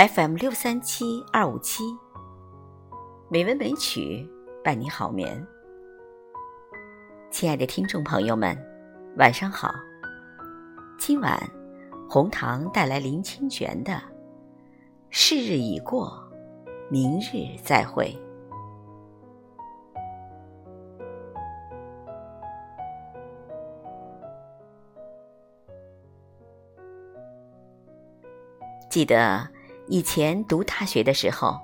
FM 六三七二五七，美文美曲伴你好眠。亲爱的听众朋友们，晚上好。今晚红糖带来林清玄的《是日已过，明日再会》。记得以前读大学的时候，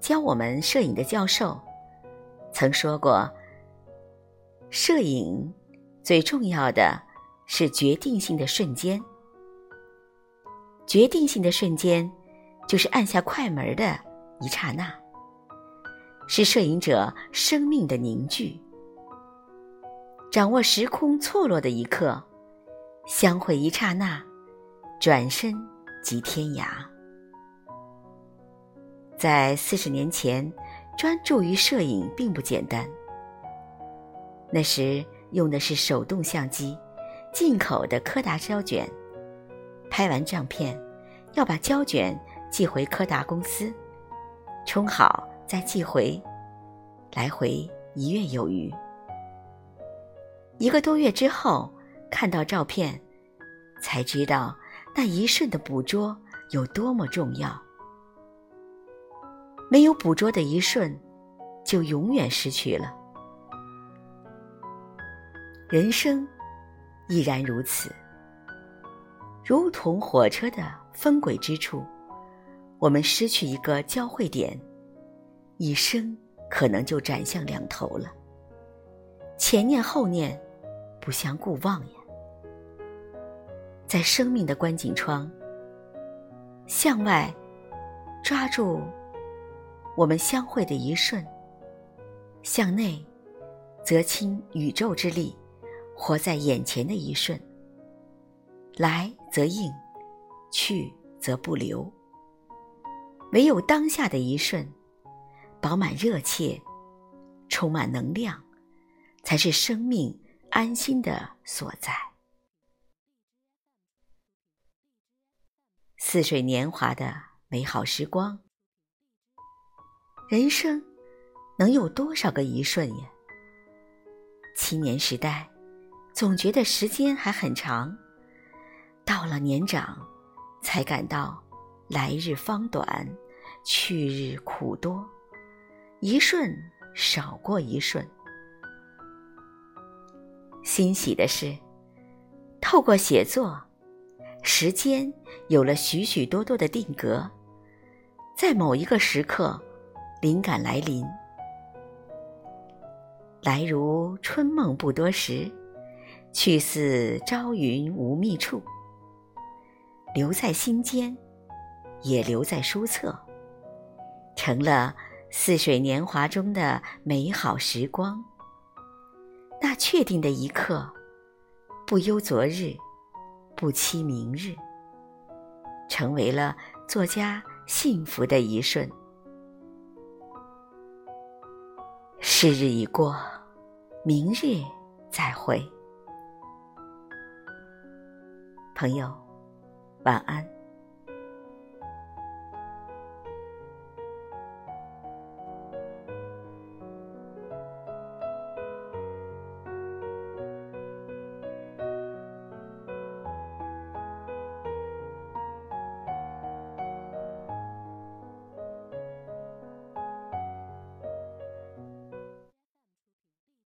教我们摄影的教授曾说过：“摄影最重要的是决定性的瞬间，决定性的瞬间就是按下快门的一刹那，是摄影者生命的凝聚。掌握时空错落的一刻，相会一刹那，转身。”即天涯，在四十年前，专注于摄影并不简单。那时用的是手动相机，进口的柯达胶卷。拍完照片，要把胶卷寄回柯达公司，冲好再寄回，来回一月有余。一个多月之后，看到照片，才知道。那一瞬的捕捉有多么重要？没有捕捉的一瞬，就永远失去了。人生亦然如此，如同火车的分轨之处，我们失去一个交汇点，一生可能就斩向两头了。前念后念，不相顾望呀。在生命的观景窗，向外抓住我们相会的一瞬；向内，则倾宇宙之力，活在眼前的一瞬。来则应，去则不留。唯有当下的一瞬，饱满热切，充满能量，才是生命安心的所在。似水年华的美好时光，人生能有多少个一瞬呀？青年时代，总觉得时间还很长；到了年长，才感到来日方短，去日苦多，一瞬少过一瞬。欣喜的是，透过写作。时间有了许许多多的定格，在某一个时刻，灵感来临，来如春梦不多时，去似朝云无觅处。留在心间，也留在书册，成了似水年华中的美好时光。那确定的一刻，不忧昨日。不期明日，成为了作家幸福的一瞬。是日已过，明日再会。朋友，晚安。